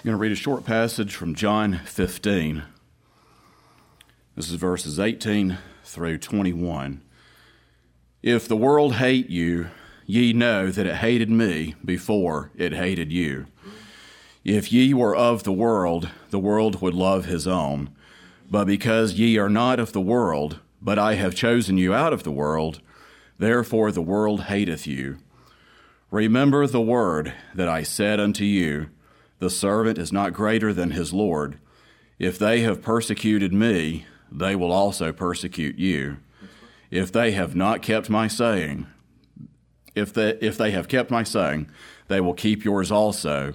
I'm going to read a short passage from John 15. This is verses 18 through 21. If the world hate you, ye know that it hated me before it hated you. If ye were of the world, the world would love his own. But because ye are not of the world, but I have chosen you out of the world, therefore the world hateth you. Remember the word that I said unto you the servant is not greater than his Lord. If they have persecuted me, they will also persecute you. If they have not kept my saying, if they, if they have kept my saying, they will keep yours also.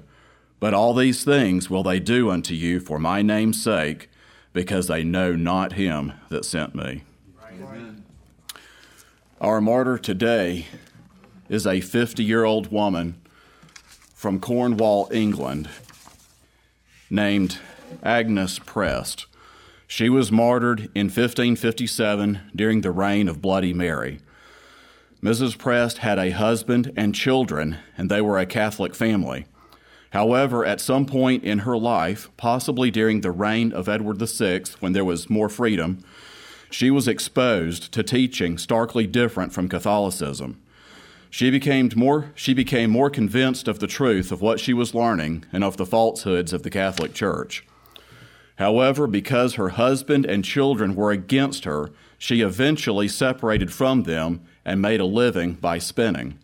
But all these things will they do unto you for my name's sake, because they know not him that sent me. Amen. Our martyr today is a 50 year old woman from Cornwall, England, named Agnes Prest. She was martyred in 1557 during the reign of Bloody Mary. Mrs. Prest had a husband and children, and they were a Catholic family. However, at some point in her life, possibly during the reign of Edward VI, when there was more freedom, she was exposed to teaching starkly different from Catholicism. She became more, she became more convinced of the truth of what she was learning and of the falsehoods of the Catholic Church. However, because her husband and children were against her, she eventually separated from them and made a living by spinning.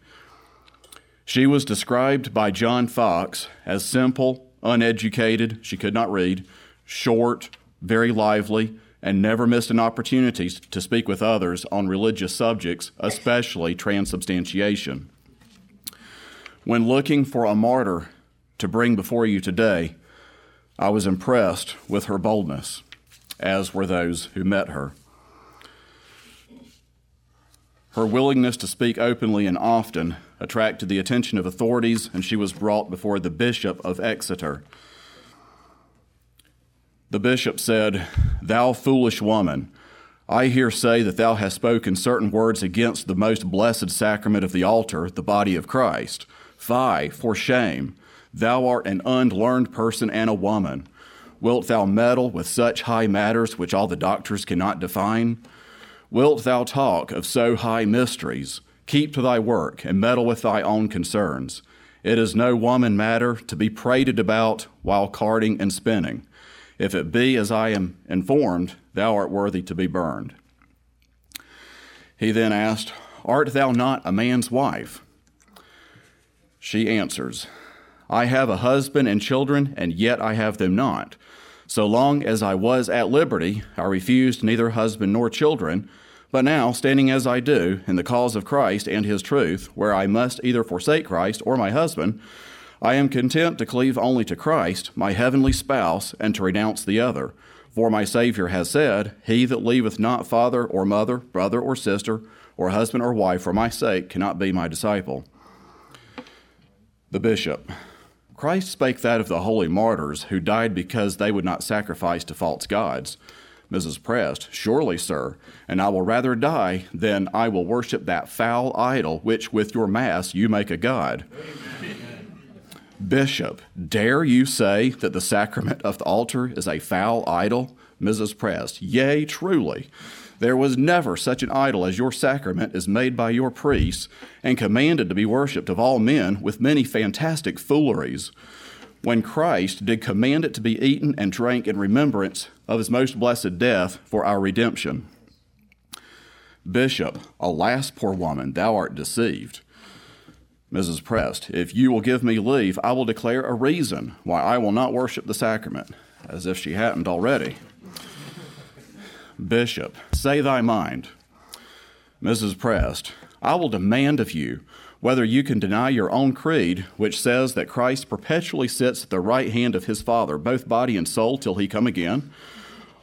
She was described by John Foxe as simple, uneducated, she could not read, short, very lively, and never missed an opportunity to speak with others on religious subjects, especially transubstantiation. When looking for a martyr to bring before you today, I was impressed with her boldness, as were those who met her. Her willingness to speak openly and often attracted the attention of authorities, and she was brought before the Bishop of Exeter. The bishop said, Thou foolish woman, I hear say that thou hast spoken certain words against the most blessed sacrament of the altar, the body of Christ. Fie, for shame! Thou art an unlearned person and a woman. Wilt thou meddle with such high matters which all the doctors cannot define? Wilt thou talk of so high mysteries? Keep to thy work and meddle with thy own concerns. It is no woman matter to be prated about while carding and spinning. If it be as I am informed, thou art worthy to be burned. He then asked, Art thou not a man's wife? She answers, I have a husband and children, and yet I have them not. So long as I was at liberty, I refused neither husband nor children. But now, standing as I do in the cause of Christ and his truth, where I must either forsake Christ or my husband, I am content to cleave only to Christ, my heavenly spouse, and to renounce the other. For my Savior has said, He that leaveth not father or mother, brother or sister, or husband or wife for my sake cannot be my disciple. The bishop. Christ spake that of the holy martyrs who died because they would not sacrifice to false gods. Mrs. Prest, surely, sir, and I will rather die than I will worship that foul idol which with your mass you make a god. Amen. Bishop, dare you say that the sacrament of the altar is a foul idol? Mrs. Prest, yea, truly. There was never such an idol as your sacrament is made by your priests and commanded to be worshipped of all men with many fantastic fooleries. When Christ did command it to be eaten and drank in remembrance of his most blessed death for our redemption. Bishop, alas, poor woman, thou art deceived. Mrs. Prest, if you will give me leave, I will declare a reason why I will not worship the sacrament, as if she hadn't already. Bishop, say thy mind. Mrs. Prest, I will demand of you whether you can deny your own creed, which says that Christ perpetually sits at the right hand of his Father, both body and soul, till he come again,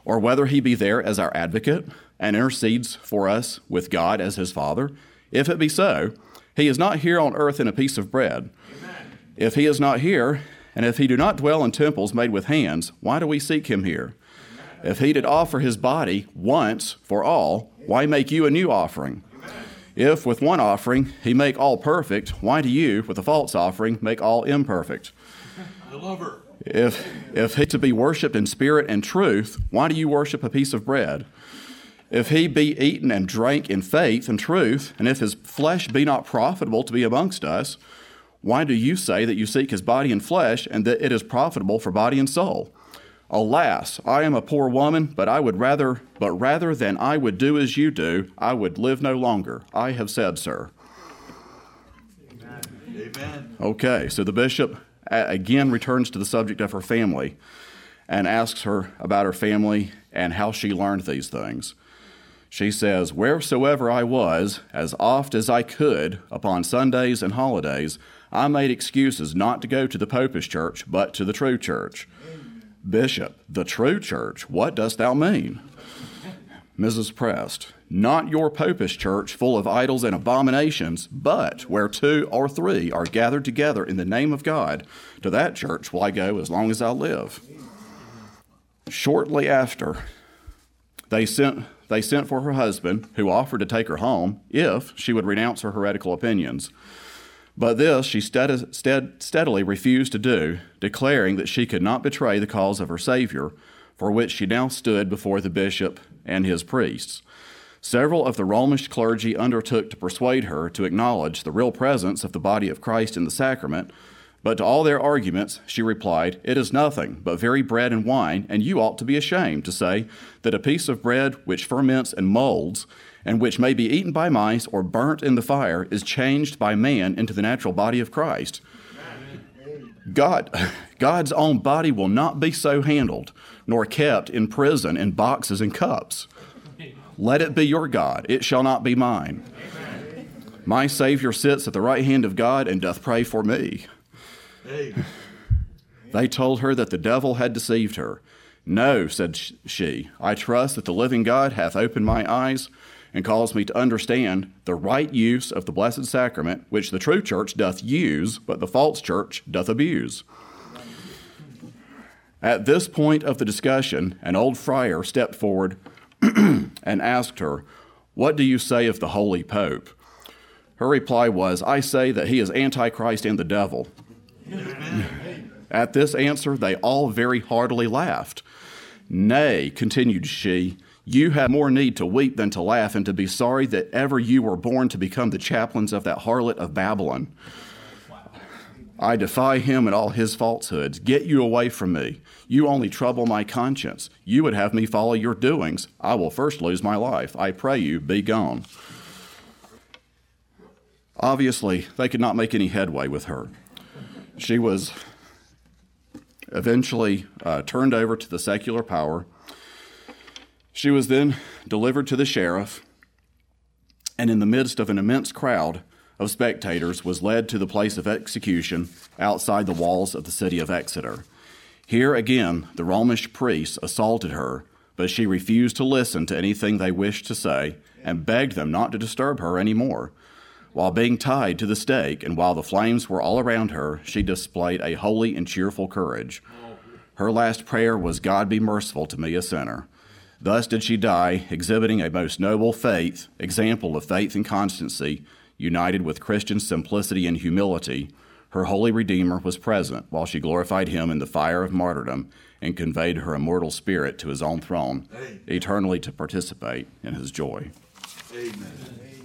or whether he be there as our advocate and intercedes for us with God as his Father. If it be so, he is not here on earth in a piece of bread. Amen. If he is not here, and if he do not dwell in temples made with hands, why do we seek him here? Amen. If he did offer his body once for all, why make you a new offering? Amen. If with one offering he make all perfect, why do you, with a false offering, make all imperfect? I love her. If, if he to be worshipped in spirit and truth, why do you worship a piece of bread? If he be eaten and drank in faith and truth, and if his flesh be not profitable to be amongst us, why do you say that you seek his body and flesh, and that it is profitable for body and soul? Alas, I am a poor woman, but I would rather, but rather than I would do as you do, I would live no longer. I have said, sir. Amen. Okay, so the bishop again returns to the subject of her family and asks her about her family and how she learned these things. She says, Wheresoever I was, as oft as I could, upon Sundays and holidays, I made excuses not to go to the popish church, but to the true church. Bishop, the true church, what dost thou mean? Mrs. Prest, not your popish church full of idols and abominations, but where two or three are gathered together in the name of God, to that church will I go as long as I live. Shortly after, they sent, they sent for her husband, who offered to take her home if she would renounce her heretical opinions. But this she stead, stead, steadily refused to do, declaring that she could not betray the cause of her Savior, for which she now stood before the bishop and his priests. Several of the Romish clergy undertook to persuade her to acknowledge the real presence of the body of Christ in the sacrament, but to all their arguments she replied, It is nothing but very bread and wine, and you ought to be ashamed to say that a piece of bread which ferments and molds and which may be eaten by mice or burnt in the fire, is changed by man into the natural body of Christ. God, God's own body will not be so handled, nor kept in prison in boxes and cups. Let it be your God, it shall not be mine. My Savior sits at the right hand of God and doth pray for me. They told her that the devil had deceived her. No, said she, I trust that the living God hath opened my eyes and caused me to understand the right use of the Blessed Sacrament, which the true church doth use, but the false church doth abuse. At this point of the discussion, an old friar stepped forward and asked her, What do you say of the Holy Pope? Her reply was, I say that he is Antichrist and the devil. At this answer, they all very heartily laughed. Nay, continued she, you have more need to weep than to laugh, and to be sorry that ever you were born to become the chaplains of that harlot of Babylon. I defy him and all his falsehoods. Get you away from me. You only trouble my conscience. You would have me follow your doings. I will first lose my life. I pray you, be gone. Obviously, they could not make any headway with her. She was eventually uh, turned over to the secular power she was then delivered to the sheriff, and in the midst of an immense crowd of spectators was led to the place of execution outside the walls of the city of Exeter. Here again, the Romish priests assaulted her, but she refused to listen to anything they wished to say and begged them not to disturb her any more. While being tied to the stake and while the flames were all around her, she displayed a holy and cheerful courage. Her last prayer was, God be merciful to me, a sinner. Thus did she die, exhibiting a most noble faith, example of faith and constancy, united with Christian simplicity and humility. Her holy Redeemer was present while she glorified him in the fire of martyrdom and conveyed her immortal spirit to his own throne, eternally to participate in his joy. Amen.